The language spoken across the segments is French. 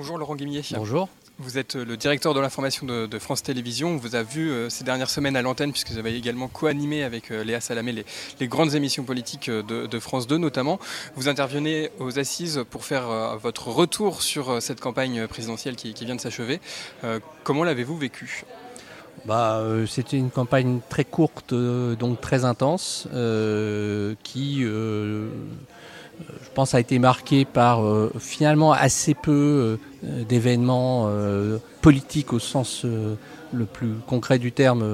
Bonjour Laurent Guimier. Bonjour. Vous êtes le directeur de l'information de, France Télévisions. On vous a vu euh, ces dernières semaines à l'antenne, puisque vous avez également co-animé avec euh, Léa Salamé les, grandes émissions politiques euh, de, France 2 notamment. Vous intervenez aux assises pour faire votre retour sur cette campagne présidentielle qui, vient de s'achever. comment l'avez-vous vécu? Bah, C'était une campagne très courte, donc très intense, qui je pense, a été marqué par euh, finalement assez peu euh, d'événements euh, politiques au sens le plus concret du terme,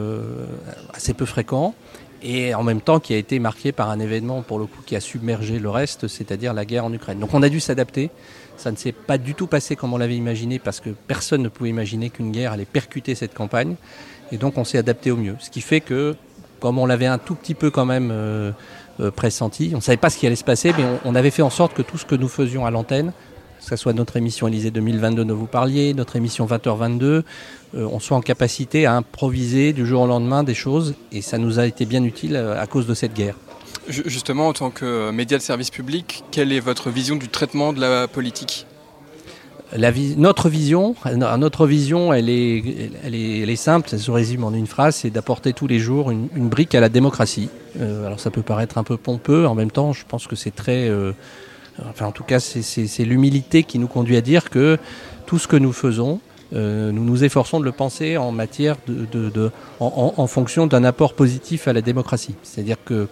assez peu fréquents, et en même temps qui a été marqué par un événement pour le coup qui a submergé le reste, c'est-à-dire la guerre en Ukraine. Donc on a dû s'adapter. Ça ne s'est pas du tout passé comme on l'avait imaginé parce que personne ne pouvait imaginer qu'une guerre allait percuter cette campagne. Et donc on s'est adapté au mieux. Ce qui fait que, comme on l'avait un tout petit peu quand même euh, pressenti. On ne savait pas ce qui allait se passer, mais on, avait fait en sorte que tout ce que nous faisions à l'antenne, que ce soit notre émission Élysée 2022 dont vous parliez, notre émission 20h22, euh, on soit en capacité à improviser du jour au lendemain des choses, et ça nous a été bien utile euh, à cause de cette guerre. Justement, en tant que média de service public, quelle est votre vision du traitement de la politique? Notre vision, notre vision, elle est, elle elle simple, ça se résume en une phrase, c'est d'apporter tous les jours une, brique à la démocratie. Euh, alors ça peut paraître un peu pompeux, en même temps, je pense que c'est très, euh, enfin en tout cas, c'est l'humilité qui nous conduit à dire que tout ce que nous faisons, euh, nous nous efforçons de le penser en matière de, en, fonction d'un apport positif à la démocratie. C'est-à-dire que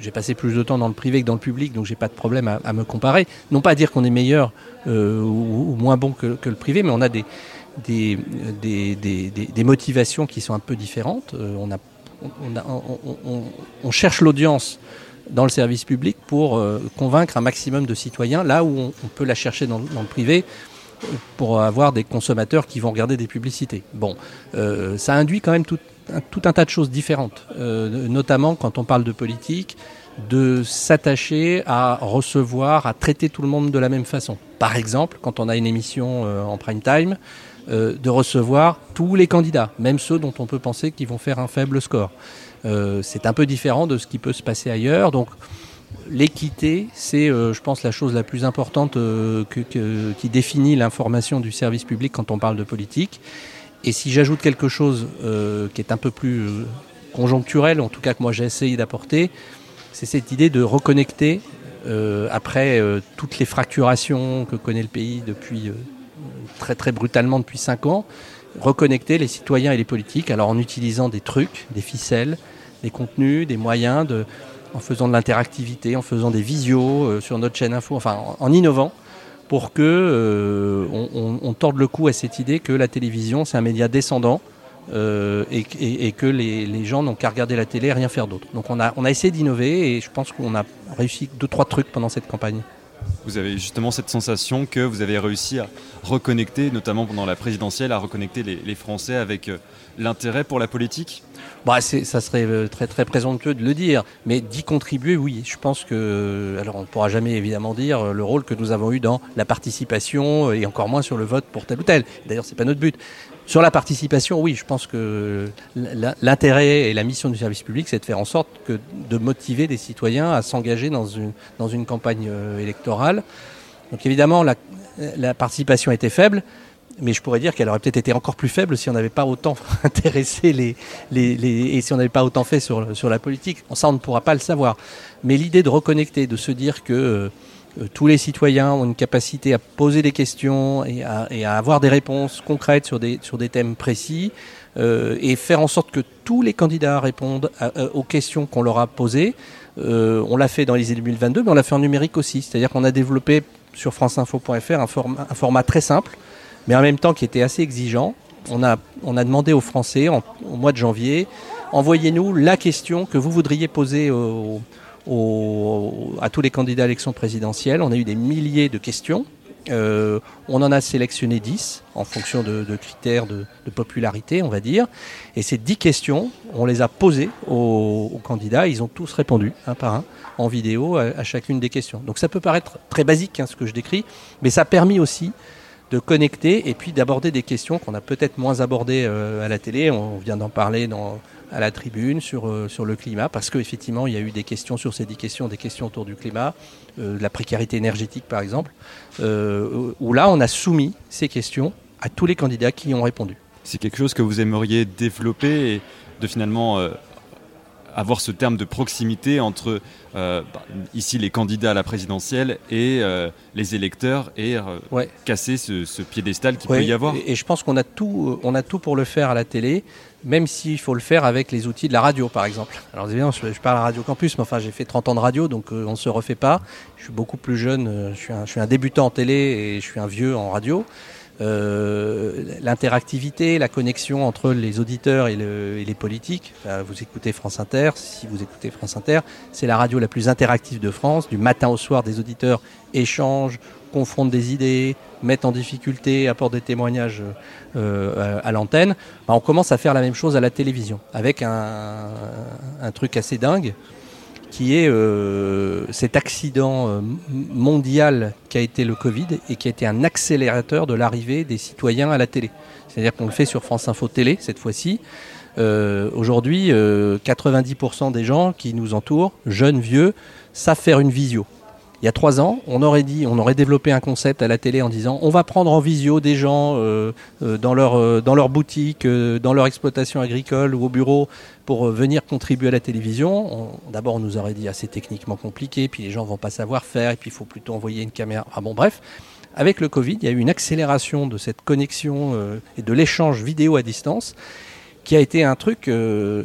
j'ai passé plus de temps dans le privé que dans le public, donc j'ai pas de problème à, me comparer. Non pas à dire qu'on est meilleur euh, ou, moins bon que, le privé, mais on a des, motivations qui sont un peu différentes. Euh, on, cherche l'audience dans le service public pour euh, convaincre un maximum de citoyens, là où on, peut la chercher dans, dans, le privé pour avoir des consommateurs qui vont regarder des publicités. Bon, ça induit quand même tout, un tas de choses différentes, euh, notamment quand on parle de politique, de s'attacher à recevoir, à traiter tout le monde de la même façon. Par exemple, quand on a une émission euh, en prime time, euh, de recevoir tous les candidats, même ceux dont on peut penser qu'ils vont faire un faible score. c'est un peu différent de ce qui peut se passer ailleurs. Donc, l'équité, c'est, je pense, la chose la plus importante qui définit l'information du service public quand on parle de politique. Et si j'ajoute quelque chose euh, qui est un peu plus euh, conjoncturel, en tout cas que moi j'ai essayé d'apporter, c'est cette idée de reconnecter, euh, après toutes les fracturations que connaît le pays depuis très très brutalement depuis cinq ans, reconnecter les citoyens et les politiques, alors en utilisant des trucs, des ficelles, des contenus, des moyens, en faisant de l'interactivité, en faisant des visios sur notre chaîne info, enfin en innovant pour que euh, on, torde le cou à cette idée que la télévision c'est un média descendant euh, et, que les, gens n'ont qu'à regarder la télé et rien faire d'autre. Donc on a, on a essayé d'innover et je pense qu'on a réussi deux trois trucs pendant cette campagne. Vous avez justement cette sensation que vous avez réussi à reconnecter, notamment pendant la présidentielle, à reconnecter les, Français avec euh, l'intérêt pour la politique? Bah, Ça serait euh, très, très présomptueux de le dire, mais d'y contribuer, oui. Je pense que, euh, alors on ne pourra jamais évidemment dire le rôle que nous avons eu dans la participation et encore moins sur le vote pour tel ou tel. D'ailleurs, c'est pas notre but. Sur la participation, oui, je pense que l'intérêt et la mission du service public, c'est de faire en sorte que de motiver des citoyens à s'engager dans une, dans une campagne euh, électorale. Donc évidemment, la, la participation était faible, mais je pourrais dire qu'elle aurait peut-être été encore plus faible si on n'avait pas autant intéressé les, les, les, et si on n'avait pas autant fait sur, sur la politique. Ça, on ne pourra pas le savoir. Mais l'idée de reconnecter, de se dire que euh, euh, tous les citoyens ont une capacité à poser des questions et à, et à avoir des réponses concrètes sur des, sur des thèmes précis euh, et faire en sorte que tous les candidats répondent euh, aux questions qu'on leur a posées. On l'a fait dans les 2022, mais on l'a fait en numérique aussi. C'est-à-dire qu'on a développé sur franceinfo.fr un format, un format très simple, mais en même temps qui était assez exigeant. On a, on a demandé aux Français en, au mois de janvier, envoyez-nous la question que vous voudriez poser aux à tous les candidats à l'élection présidentielle. On a eu des milliers de questions. Euh, on en a sélectionné 10 en fonction de, critères de, popularité, on va dire. Et ces 10 questions, on les a posées aux, candidats. Ils ont tous répondu, un par un, en vidéo, à, chacune des questions. Donc ça peut paraître très basique, hein, ce que je décris, mais ça a permis aussi de connecter et puis d'aborder des questions qu'on a peut-être moins abordées euh, à la télé. On vient d'en parler à la tribune sur, sur le climat, parce qu'effectivement, il y a eu des questions sur ces dix questions, des questions autour du climat, de la précarité énergétique par exemple, où là, on a soumis ces questions à tous les candidats qui y ont répondu. C'est quelque chose que vous aimeriez développer et de finalement avoir ce terme de proximité entre euh, bah, ici les candidats à la présidentielle et euh, les électeurs et euh, casser ce, piédestal qu'il peut y avoir. Et, je pense qu'on a tout, on a tout pour le faire à la télé, même s'il faut le faire avec les outils de la radio, par exemple. Alors évidemment, je, je parle à Radio Campus, mais enfin j'ai fait 30 ans de radio, donc on ne se refait pas. Je suis beaucoup plus jeune, je suis, un, je suis un débutant en télé et je suis un vieux en radio. Euh, l'interactivité, la connexion entre les auditeurs et, les politiques. vous écoutez France Inter, si vous écoutez France Inter, c'est la radio la plus interactive de France. Du matin au soir, des auditeurs échangent, confrontent des idées, mettent en difficulté, apportent des témoignages euh, à, l'antenne. Bah, on commence à faire la même chose à la télévision, avec un truc assez dingue qui est euh, cet accident euh, mondial qui a été le Covid et qui a été un accélérateur de l'arrivée des citoyens à la télé. C'est-à-dire qu'on le fait sur France Info Télé cette fois-ci. Euh, Aujourd'hui, 90% des gens qui nous entourent, jeunes, vieux, savent faire une visio. Il y a trois ans, on aurait dit, on aurait développé un concept à la télé en disant on va prendre en visio des gens euh, euh, dans leur euh, dans leur boutique, dans leur exploitation agricole ou au bureau pour venir contribuer à la télévision. D'abord, on nous aurait dit assez techniquement compliqué, puis les gens vont pas savoir faire, et puis il faut plutôt envoyer une caméra. Ah bon, bref. Avec le Covid, il y a eu une accélération de cette connexion et de l'échange vidéo à distance, qui a été un truc,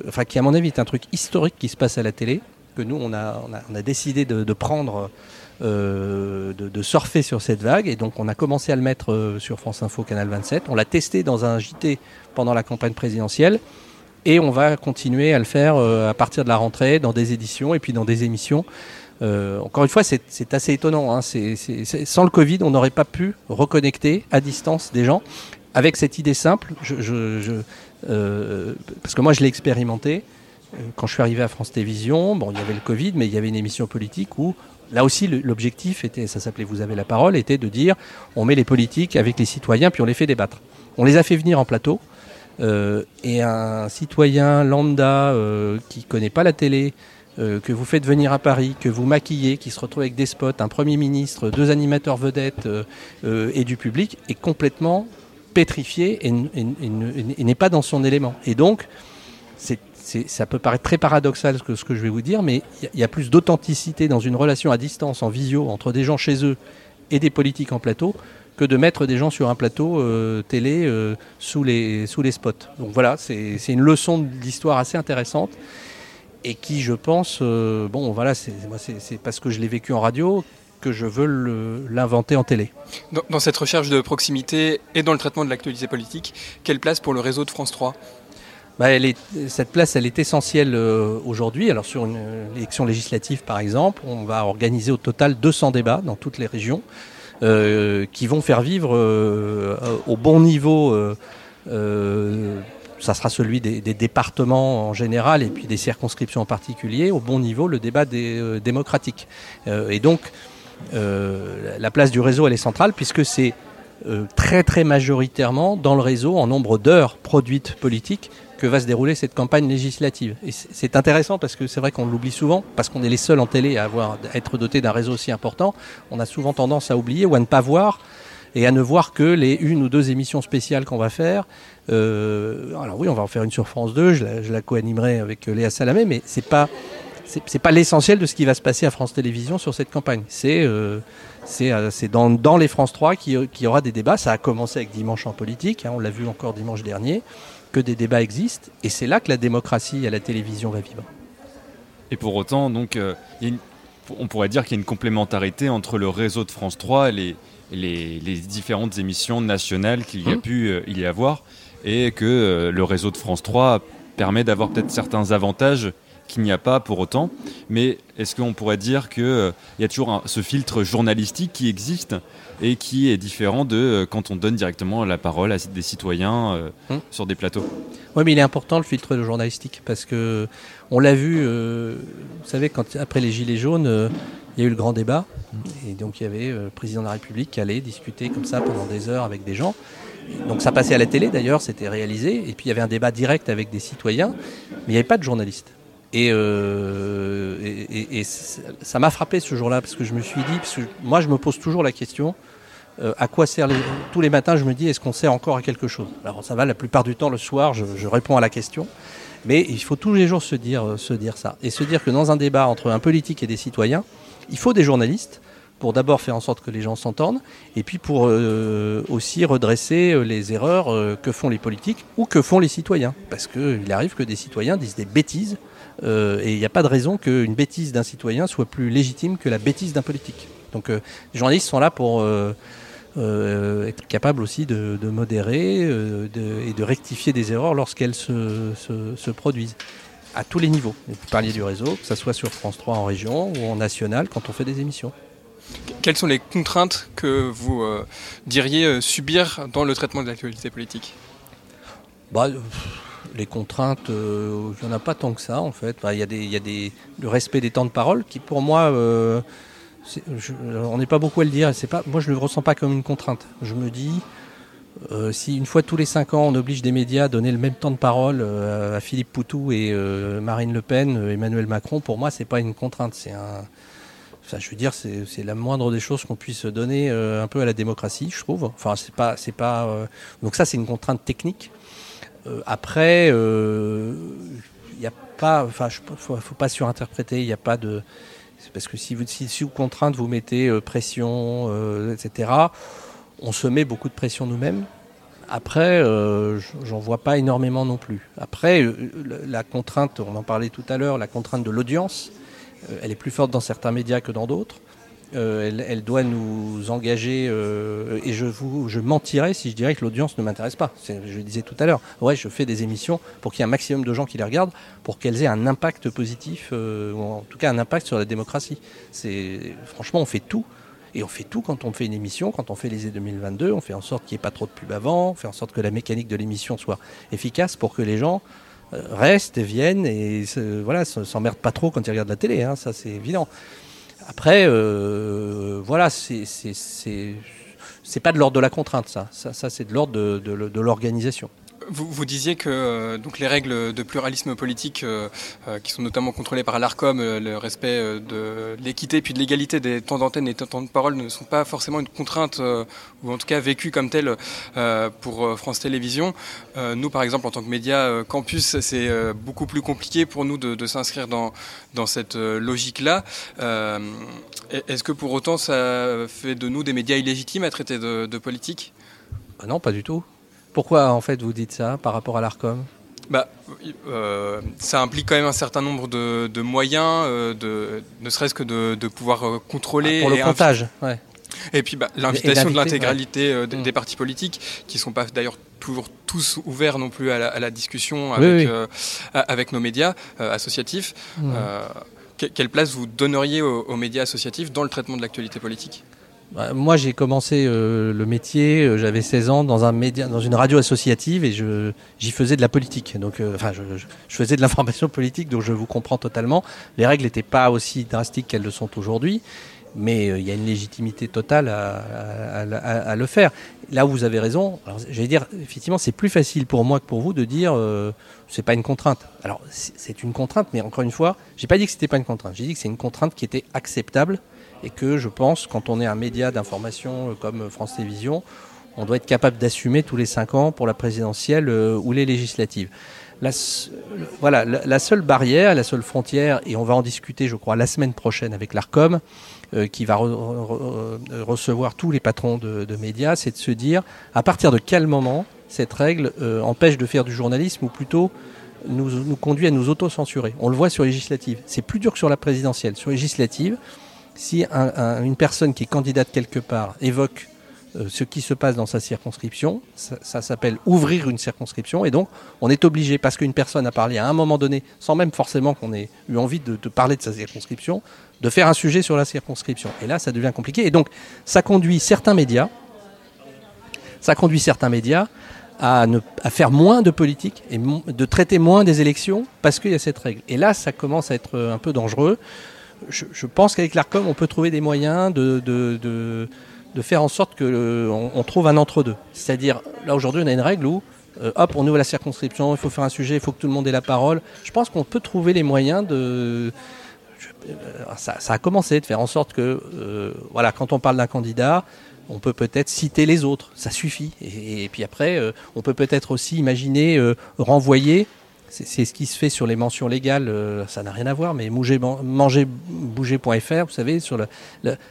enfin qui à mon avis est un truc historique qui se passe à la télé, que nous on a, on a, décidé de prendre euh, de, surfer sur cette vague. Et donc on a commencé à le mettre euh, sur France Info Canal 27. On l'a testé dans un JT pendant la campagne présidentielle. Et on va continuer à le faire euh, à partir de la rentrée dans des éditions et puis dans des émissions. encore une fois, c'est assez étonnant. Hein. sans le Covid, on n'aurait pas pu reconnecter à distance des gens avec cette idée simple. parce que moi, je l'ai expérimenté quand je suis arrivé à France Télévisions, bon, il y avait le Covid, mais il y avait une émission politique où Là aussi, l'objectif était, ça s'appelait Vous avez la parole, était de dire on met les politiques avec les citoyens, puis on les fait débattre. On les a fait venir en plateau. Euh, et un citoyen lambda euh, qui connaît pas la télé, euh, que vous faites venir à Paris, que vous maquillez, qui se retrouve avec des spots, un Premier ministre, deux animateurs vedettes et du public, est complètement pétrifié et n'est pas dans son élément. Et donc, c'est ça peut paraître très paradoxal ce que je vais vous dire, mais il y, a plus d'authenticité dans une relation à distance, en visio, entre des gens chez eux et des politiques en plateau, que de mettre des gens sur un plateau euh, télé euh, sous, les, sous les spots. Donc voilà, c'est une leçon d'histoire assez intéressante et qui, je pense, euh, bon voilà, c'est parce que je l'ai vécu en radio que je veux l'inventer en télé. Dans, cette recherche de proximité et dans le traitement de l'actualité politique, quelle place pour le réseau de France 3 bah, cette place, elle est essentielle euh, aujourd'hui. Alors sur une élection législative, par exemple, on va organiser au total 200 débats dans toutes les régions euh, qui vont faire vivre euh, au bon niveau. ça sera celui des, départements en général et puis des circonscriptions en particulier, au bon niveau le débat démocratique. et donc, la place du réseau, elle est centrale puisque c'est très très majoritairement dans le réseau en nombre d'heures produites politiques que va se dérouler cette campagne législative. C'est intéressant parce que c'est vrai qu'on l'oublie souvent, parce qu'on est les seuls en télé à, avoir, être dotés d'un réseau aussi important. On a souvent tendance à oublier ou à ne pas voir et à ne voir que les une ou deux émissions spéciales qu'on va faire. Euh, alors oui, on va en faire une sur France 2, je la, co-animerai avec euh, Léa Salamé, mais c'est pas pas l'essentiel de ce qui va se passer à France Télévisions sur cette campagne. C'est euh, c'est dans, les France 3 qu'il qui y aura des débats. Ça a commencé avec Dimanche en politique, hein, on l'a vu encore dimanche dernier que des débats existent, et c'est là que la démocratie à la télévision va vivre. Et pour autant, donc, euh, on pourrait dire qu'il y a une complémentarité entre le réseau de France 3 et les, les, différentes émissions nationales qu'il y a hum. pu euh, y avoir, et que euh, le réseau de France 3 permet d'avoir peut-être certains avantages qu'il n'y a pas pour autant. Mais est-ce qu'on pourrait dire qu'il y a toujours ce filtre journalistique qui existe et qui est différent de euh, quand on donne directement la parole à des citoyens euh, hum. sur des plateaux? Oui, mais il est important le filtre journalistique parce que on l'a vu, euh, vous savez, quand après les gilets jaunes, il y a eu le grand débat. Et donc il y avait le président de la République qui allait discuter comme ça pendant des heures avec des gens. Donc ça passait à la télé d'ailleurs, c'était réalisé. Et puis il y avait un débat direct avec des citoyens, mais il n'y avait pas de journalistes. Et, euh, ça m'a frappé ce jour-là parce que je me suis dit, moi je me pose toujours la question, euh, à quoi sert les... tous les matins je me dis est-ce qu'on sert encore à quelque chose? Alors ça va la plupart du temps le soir je, réponds à la question, mais il faut tous les jours euh, se dire ça. Et se dire que dans un débat entre un politique et des citoyens, il faut des journalistes pour d'abord faire en sorte que les gens s'entendent, et puis pour euh, aussi redresser euh, les erreurs euh, que font les politiques ou que font les citoyens. Parce qu'il arrive que des citoyens disent des bêtises, et il n'y a pas de raison qu'une bêtise d'un citoyen soit plus légitime que la bêtise d'un politique. Donc les journalistes sont là pour être capables aussi de, modérer et de rectifier des erreurs lorsqu'elles se, se, produisent à tous les niveaux. Vous parliez du réseau, que ce soit sur France 3 en région ou en national quand on fait des émissions. Quelles sont les contraintes que vous euh, diriez euh, subir dans le traitement de l'actualité politique? Bah, Les contraintes, euh, il n'y en a pas tant que ça en fait. Il y a, des, y a des, le respect des temps de parole qui pour moi, on n'est pas beaucoup à le dire. Pas, moi je ne le ressens pas comme une contrainte. Je me dis, si une fois tous les cinq ans on oblige des médias à donner le même temps de parole à Philippe Poutou et Marine Le Pen, Emmanuel Macron, pour moi c'est pas une contrainte, c'est un je veux dire, c'est la moindre des choses qu'on puisse donner euh, un peu à la démocratie, je trouve. Enfin, c'est pas, c'est pas. Euh, donc ça, c'est une contrainte technique. Euh, après, il n'y a pas. Enfin, faut, pas surinterpréter. Il n'y a pas de. Parce que si vous, si sous contrainte vous mettez pression, etc. On se met beaucoup de pression nous-mêmes. Après, j'en vois pas énormément non plus. Après, la contrainte, on en parlait tout à l'heure, la contrainte de l'audience euh, elle est plus forte dans certains médias que dans d'autres. Euh, elle, doit nous engager euh, et je vous je mentirais si je dirais que l'audience ne m'intéresse pas. Je le disais tout à l'heure. Ouais, je fais des émissions pour qu'il y ait un maximum de gens qui les regardent, pour qu'elles aient un impact positif ou en tout cas un impact sur la démocratie. C'est franchement on fait tout. Et on fait tout quand on fait une émission, quand on fait les 2022, on fait en sorte qu'il n'y ait pas trop de pub avant, on fait en sorte que la mécanique de l'émission soit efficace pour que les gens euh, restent et viennent et voilà, s'emmerdent pas trop quand ils regardent la télé, hein, ça c'est évident. Après, euh, voilà, c'est c'est pas de l'ordre de la contrainte, ça. Ça, c'est de l'ordre de l'organisation. Vous, vous, disiez que euh, donc les règles de pluralisme politique, euh, euh, qui sont notamment contrôlées par l'ARCOM, le respect de l'équité puis de l'égalité des temps d'antenne et des temps de parole ne sont pas forcément une contrainte, ou en tout cas vécues comme telles pour France Télévisions. nous, par exemple, en tant que média campus, c'est beaucoup plus compliqué pour nous de, de s'inscrire dans, dans cette logique-là. Est-ce que pour autant ça fait de nous des médias illégitimes à traiter de, de politique? Ah Non, pas du tout. Pourquoi en fait vous dites ça par rapport à l'ARCOM? Bah, euh, ça implique quand même un certain nombre de, moyens, euh, de, ne serait-ce que de, pouvoir euh, contrôler. Ah, pour le comptage, ouais. Et puis bah, l'invitation de l'intégralité des, mm. partis politiques, qui ne sont pas d'ailleurs toujours tous ouverts non plus à la, discussion avec, avec nos médias associatifs. Mm. quelle place vous donneriez aux médias associatifs dans le traitement de l'actualité politique? Moi, j'ai commencé euh, le métier, euh, j'avais 16 ans dans un média, dans une radio associative et j'y faisais de la politique. Donc, euh, enfin, je, faisais de l'information politique, donc je vous comprends totalement. Les règles n'étaient pas aussi drastiques qu'elles le sont aujourd'hui, mais il y a une légitimité totale à, à, à, à, le faire. Là où vous avez raison, j'allais dire, effectivement, c'est plus facile pour moi que pour vous de dire c'est pas une contrainte. Alors, c'est une contrainte, mais encore une fois, j'ai pas dit que c'était pas une contrainte. J'ai dit que c'est une contrainte qui était acceptable et que je pense, quand on est un média d'information euh, comme France Télévisions, on doit être capable d'assumer tous les cinq ans pour la présidentielle euh, ou les législatives. La, voilà, la, seule barrière, la seule frontière, et on va en discuter, je crois, la semaine prochaine avec l'ARCOM, euh, qui va recevoir tous les patrons de, médias, c'est de se dire à partir de quel moment cette règle empêche de faire du journalisme, ou plutôt nous, nous conduit à nous auto-censurer? On le voit sur législative. C'est plus dur que sur la présidentielle. Sur législative, si une personne qui est candidate quelque part évoque euh, ce qui se passe dans sa circonscription, ça, s'appelle ouvrir une circonscription, et donc on est obligé, parce qu'une personne a parlé à un moment donné, sans même forcément qu'on ait eu envie de, parler de sa circonscription, de faire un sujet sur la circonscription. Et là, ça devient compliqué. Et donc, ça conduit certains médias, certains médias à faire moins de politique et de traiter moins des élections parce qu'il y a cette règle. Et là, ça commence à être un peu dangereux. Je, pense qu'avec l'ARCOM, on peut trouver des moyens de, faire en sorte qu'on on trouve un entre-deux. C'est-à-dire, là aujourd'hui, on a une règle où, hop, on ouvre la circonscription, il faut faire un sujet, il faut que tout le monde ait la parole. Je pense qu'on peut trouver les moyens de ça, a commencé de faire en sorte que, voilà, quand on parle d'un candidat, on peut peut-être citer les autres, ça suffit. Et, puis après, euh, on peut peut-être aussi imaginer euh, renvoyer. C'est ce qui se fait sur les mentions légales, euh, ça n'a rien à voir, mais mangerbouger.fr, vous savez,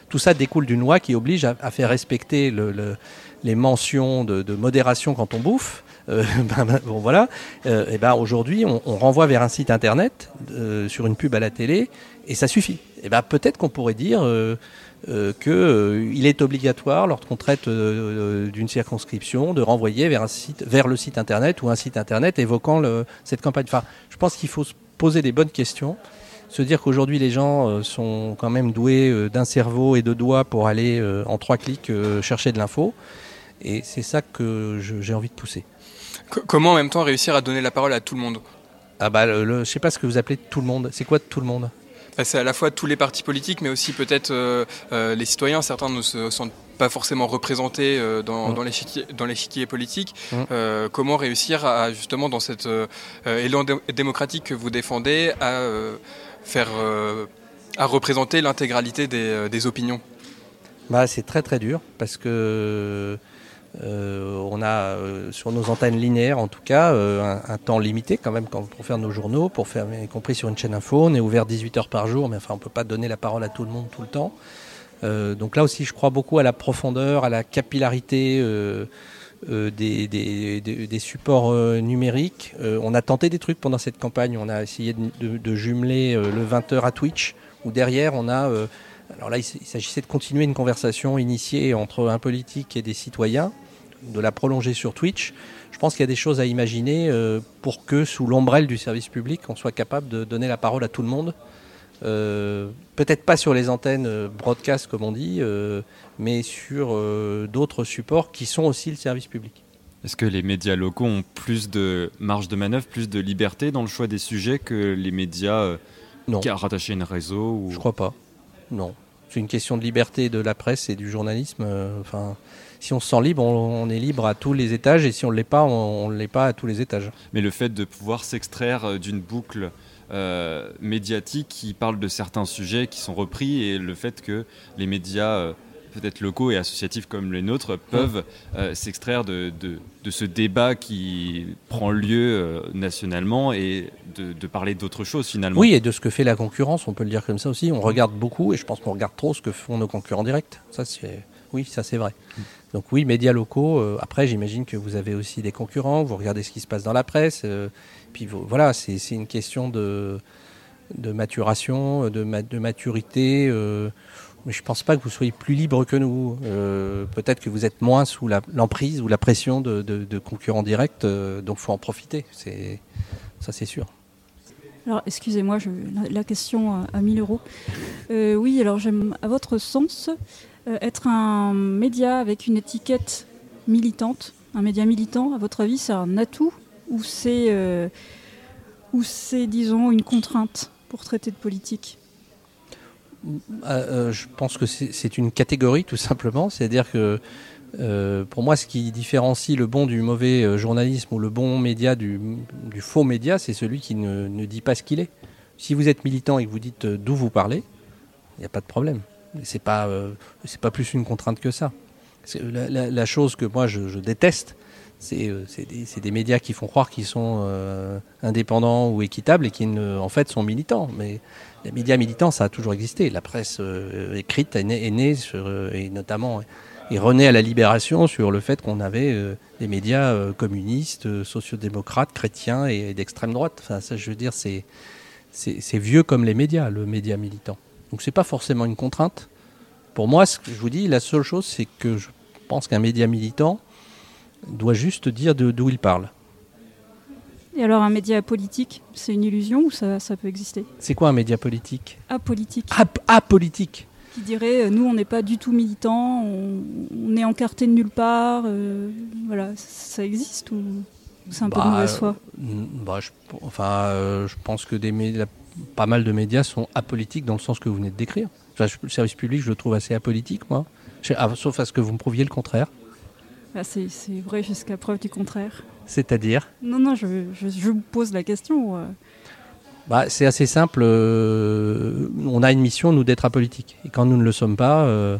tout ça découle d'une loi qui oblige à, faire respecter les mentions de, modération quand on bouffe. Ben, ben, bon voilà. et ben aujourd'hui, on, renvoie vers un site internet sur une pub à la télé et ça suffit. Et ben peut-être qu'on pourrait dire euh, qu'il euh, est obligatoire, lorsqu'on traite euh, d'une circonscription, de renvoyer vers, un site, vers le site internet ou un site internet évoquant le, cette campagne. Enfin, je pense qu'il faut se poser des bonnes questions, se dire qu'aujourd'hui les gens sont quand même doués d'un cerveau et de doigts pour aller en trois clics chercher de l'info. Et c'est ça que j'ai envie de pousser. Comment en même temps réussir à donner la parole à tout le monde? Ah bah, le, je sais pas ce que vous appelez tout le monde. C'est quoi tout le monde? C'est à la fois tous les partis politiques, mais aussi peut-être euh, euh, les citoyens. Certains ne se sentent pas forcément représentés euh, dans, mmh. dans l'échiquier politique. Mmh. comment réussir à, justement, dans cet élan démocratique que vous défendez, à faire, à représenter l'intégralité des, des opinions? Bah, C'est très très dur parce que euh, on a euh, sur nos antennes linéaires, en tout cas, euh, un, temps limité quand même pour faire nos journaux, pour faire, y compris sur une chaîne info. On est ouvert 18 heures par jour, mais enfin, on peut pas donner la parole à tout le monde tout le temps. donc là aussi, je crois beaucoup à la profondeur, à la capillarité. des, supports numériques. on a tenté des trucs pendant cette campagne. On a essayé de, jumeler le 20h à Twitch, où derrière on a alors là, il s'agissait de continuer une conversation initiée entre un politique et des citoyens, de la prolonger sur Twitch. Je pense qu'il y a des choses à imaginer euh, pour que, sous l'ombrelle du service public, on soit capable de donner la parole à tout le monde. Euh, peut-être pas sur les antennes euh, broadcast, comme on dit, mais sur d'autres supports qui sont aussi le service public. Est-ce que les médias locaux ont plus de marge de manœuvre, plus de liberté dans le choix des sujets que les médias qui rattachés à un réseau ou... Je crois pas. Non. C'est une question de liberté de la presse et du journalisme. Euh, si on se sent libre, on, est libre à tous les étages, et si on ne l'est pas, on ne l'est pas à tous les étages. Mais le fait de pouvoir s'extraire euh, d'une boucle euh, médiatique qui parle de certains sujets qui sont repris, et le fait que les médias peut-être locaux et associatifs comme les nôtres peuvent euh, s'extraire de, de, ce débat qui prend lieu euh, nationalement et de, parler d'autres choses finalement. Oui, et de ce que fait la concurrence, on peut le dire comme ça aussi. On regarde beaucoup et je pense qu'on regarde trop ce que font nos concurrents directs. Ça, c'est oui, ça c'est vrai. Donc oui, médias locaux. Euh, après, j'imagine que vous avez aussi des concurrents. Vous regardez ce qui se passe dans la presse. puis voilà, c'est une question de, maturation, de, maturité. Mais je ne pense pas que vous soyez plus libre que nous. Euh, peut-être que vous êtes moins sous l'emprise ou la pression de, concurrents directs, euh, donc faut en profiter. Ça, c'est sûr. Alors, excusez-moi, la, question à 1000 euros. Euh, oui, alors j'aime, à votre sens, être un média avec une étiquette militante, un média militant, à votre avis, c'est un atout ou c'est, ou c'est disons, une contrainte pour traiter de politique? Euh, je pense que c'est une catégorie tout simplement. C'est-à-dire que euh, pour moi, ce qui différencie le bon du mauvais euh, journalisme ou le bon média du, faux média, c'est celui qui ne, dit pas ce qu'il est. Si vous êtes militant et que vous dites d'où vous parlez, il n'y a pas de problème. C'est pas c'est pas plus une contrainte que ça. La, chose que moi je, déteste, c'est des, médias qui font croire qu'ils sont indépendants ou équitables et qui en fait sont militants. Mais les médias militants, ça a toujours existé. La presse euh, écrite est née, euh, et notamment est renée à la libération sur le fait qu'on avait euh, des médias communistes, sociodémocrates, chrétiens et, d'extrême droite. Enfin, ça, je veux dire, c'est, c'est, vieux comme les médias, le média militant. Donc, c'est pas forcément une contrainte. Pour moi, ce que je vous dis, la seule chose, c'est que je pense qu'un média militant doit juste dire d'où il parle. Et alors un média politique, c'est une illusion ou ça, ça peut exister? C'est quoi un média politique? Apolitique. apolitique Qui dirait, euh, nous on n'est pas du tout militants, on, est encarté de nulle part, euh, voilà, ça existe ou c'est un peu de bah, mauvaise foi? bah, je, Enfin, euh, je pense que des médias, pas mal de médias sont apolitiques dans le sens que vous venez de décrire. le service public, je le trouve assez apolitique, moi. Ah, sauf à ce que vous me prouviez le contraire. Ah, c'est vrai jusqu'à preuve du contraire. C'est-à-dire? Non, non, je, vous pose la question. Euh. Bah, c'est assez simple. Euh, on a une mission, nous, d'être apolitique. Et quand nous ne le sommes pas, euh,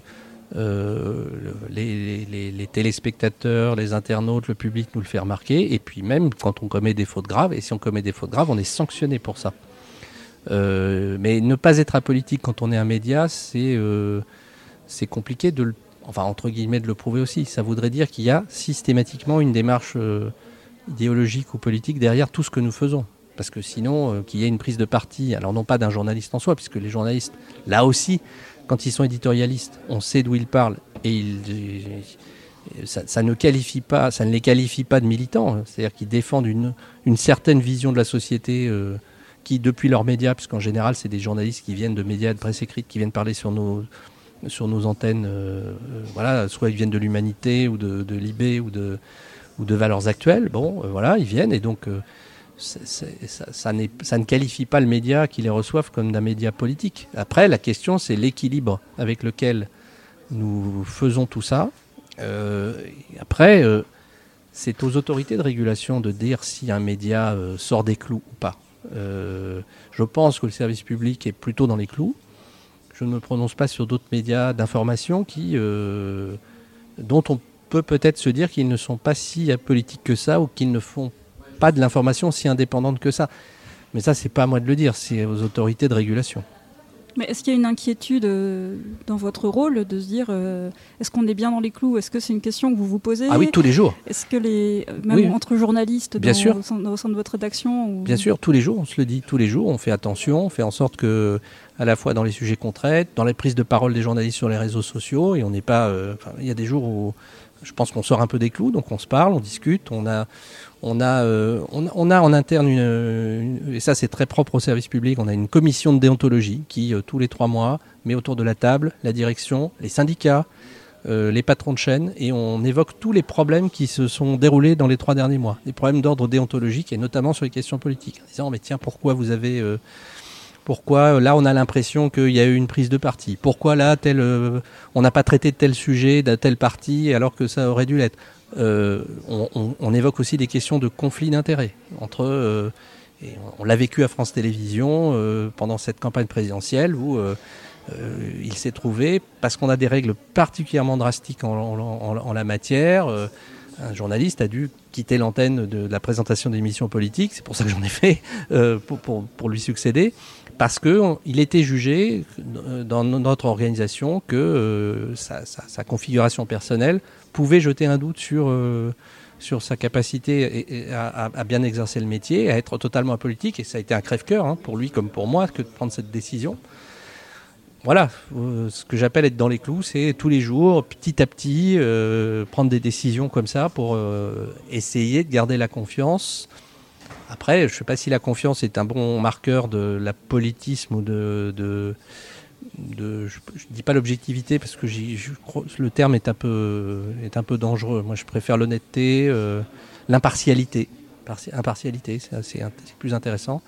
les, téléspectateurs, les internautes, le public nous le fait remarquer. Et puis même quand on commet des fautes graves, et si on commet des fautes graves, on est sanctionné pour ça. mais ne pas être apolitique quand on est un média, c'est compliqué de le, enfin entre guillemets de le prouver aussi. Ça voudrait dire qu'il y a systématiquement une démarche euh, idéologique ou politique derrière tout ce que nous faisons. Parce que sinon, euh, qu'il y ait une prise de parti, alors non pas d'un journaliste en soi, puisque les journalistes, là aussi, quand ils sont éditorialistes, on sait d'où ils parlent et ils, ça, ne pas, ça ne les qualifie pas de militants. Hein. C'est-à-dire qu'ils défendent une, certaine vision de la société euh, qui, depuis leurs médias, puisqu'en général, c'est des journalistes qui viennent de médias de presse écrite, qui viennent parler sur nos, antennes, euh, voilà, soit ils viennent de l'humanité ou de, l'IB ou de, valeurs actuelles. Bon, voilà, ils viennent et donc ça, ne qualifie pas le média qui les reçoivent comme d'un média politique. Après, la question, c'est l'équilibre avec lequel nous faisons tout ça. après, c'est aux autorités de régulation de dire si un média sort des clous ou pas. je pense que le service public est plutôt dans les clous je ne me prononce pas sur d'autres médias d'information qui, euh, dont on peut peut-être se dire qu'ils ne sont pas si apolitiques que ça ou qu'ils ne font pas de l'information si indépendante que ça. Mais ça, c'est pas à moi de le dire, c'est aux autorités de régulation. Mais est-ce qu'il y a une inquiétude euh, dans votre rôle de se dire euh, est-ce qu'on est bien dans les clous? Est-ce que c'est une question que vous vous posez? Ah oui, tous les jours. Est-ce que les euh, même entre journalistes bien sûr. Au, sein, de votre rédaction Bien sûr, tous les jours, on se le dit, tous les jours, on fait attention, on fait en sorte que à la fois dans les sujets qu'on traite, dans les prises de parole des journalistes sur les réseaux sociaux, et on n'est pas. il y a des jours où je pense qu'on sort un peu des clous, donc on se parle, on discute, on a, on a, euh, on, a en interne, une, et ça c'est très propre au service public, on a une commission de déontologie qui, euh, tous les trois mois, met autour de la table la direction, les syndicats, euh, les patrons de chaîne, et on évoque tous les problèmes qui se sont déroulés dans les trois derniers mois, des problèmes d'ordre déontologique et notamment sur les questions politiques, en disant mais tiens pourquoi vous avez pourquoi là on a l'impression qu'il y a eu une prise de parti Pourquoi là tel, on n'a pas traité de tel sujet d'un tel parti alors que ça aurait dû l'être euh, on, évoque aussi des questions de conflit d'intérêts entre. Euh, et on, l'a vécu à France Télévisions euh, pendant cette campagne présidentielle où il s'est trouvé, parce qu'on a des règles particulièrement drastiques en, la matière, un journaliste a dû quitter l'antenne de, la présentation d'émissions politiques, c'est pour ça que j'en ai fait, pour, lui succéder, parce qu'il était jugé dans notre organisation que sa, configuration personnelle pouvait jeter un doute sur, euh, sur sa capacité à, bien exercer le métier, à être totalement apolitique. Et ça a été un crève-cœur hein, pour lui comme pour moi que de prendre cette décision. Voilà, euh, ce que j'appelle être dans les clous, c'est tous les jours, petit à petit, euh, prendre des décisions comme ça pour essayer de garder la confiance. Après, je ne sais pas si la confiance est un bon marqueur de la politisme ou de je ne dis pas l'objectivité parce que le terme est un, peu, est un peu dangereux. Moi, je préfère l'honnêteté, euh, l'impartialité. Impartialité, c'est plus intéressant.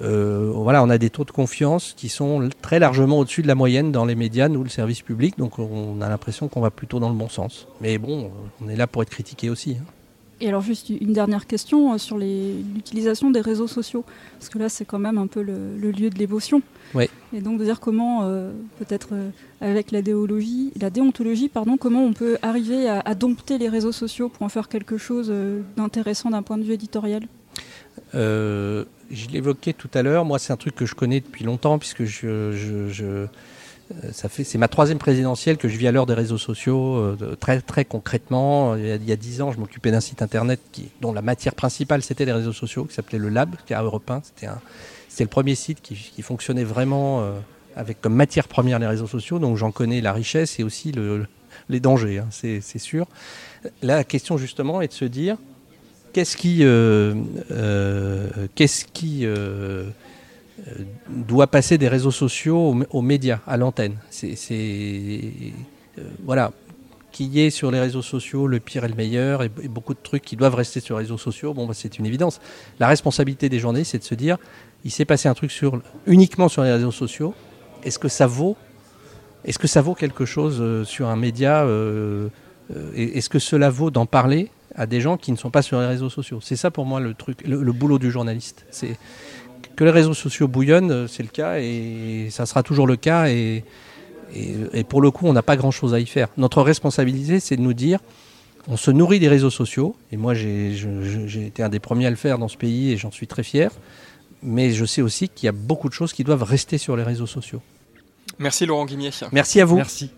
Euh, voilà, on a des taux de confiance qui sont très largement au-dessus de la moyenne dans les médias, nous, le service public, donc on a l'impression qu'on va plutôt dans le bon sens. Mais bon, on est là pour être critiqué aussi. Hein. Et alors juste une dernière question euh, sur l'utilisation des réseaux sociaux, parce que là c'est quand même un peu le, lieu de l'émotion. Oui. Et donc de dire comment, euh, peut-être euh, avec la déontologie, la déontologie, pardon, comment on peut arriver à, dompter les réseaux sociaux pour en faire quelque chose d'intéressant d'un point de vue éditorial? Je l'évoquais tout à l'heure, moi c'est un truc que je connais depuis longtemps puisque je euh, ça fait, c'est ma troisième présidentielle que je vis à l'heure des réseaux sociaux. Euh, très, très concrètement, il y a dix ans, je m'occupais d'un site internet dont la matière principale c'était les réseaux sociaux, qui s'appelait le Lab, qui est à Europe 1. C'était, c'était le premier site qui, fonctionnait vraiment euh, avec comme matière première les réseaux sociaux. Donc j'en connais la richesse et aussi le, les dangers, hein, c'est sûr. La question justement est de se dire qu'est-ce qui, euh, qu'est-ce qui euh, doit passer des réseaux sociaux aux, médias, à l'antenne? C'est, euh, voilà, qu'il y ait sur les réseaux sociaux le pire et le meilleur, et, beaucoup de trucs qui doivent rester sur les réseaux sociaux, bon, bah, c'est une évidence. La responsabilité des journalistes, c'est de se dire, il s'est passé un truc sur, uniquement sur les réseaux sociaux, est-ce que ça vaut est-ce que ça vaut quelque chose euh, sur un média euh, euh, Est-ce que cela vaut d'en parler? À des gens qui ne sont pas sur les réseaux sociaux C'est ça pour moi le truc, le, boulot du journaliste. C'est que les réseaux sociaux bouillonnent, c'est le cas et ça sera toujours le cas. Et, et, pour le coup, on n'a pas grand-chose à y faire. Notre responsabilité, c'est de nous dire, on se nourrit des réseaux sociaux. Et moi, j'ai été un des premiers à le faire dans ce pays et j'en suis très fier. Mais je sais aussi qu'il y a beaucoup de choses qui doivent rester sur les réseaux sociaux. Merci Laurent Guimier. Merci à vous. Merci.